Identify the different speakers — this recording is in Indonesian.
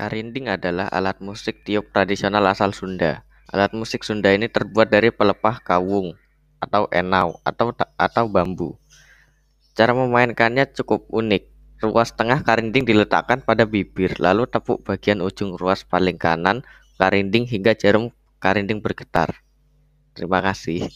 Speaker 1: Karinding adalah alat musik tiup tradisional asal Sunda. Alat musik Sunda ini terbuat dari pelepah kawung atau enau atau atau bambu. Cara memainkannya cukup unik. Ruas tengah karinding diletakkan pada bibir, lalu tepuk bagian ujung ruas paling kanan karinding hingga jarum karinding bergetar. Terima kasih.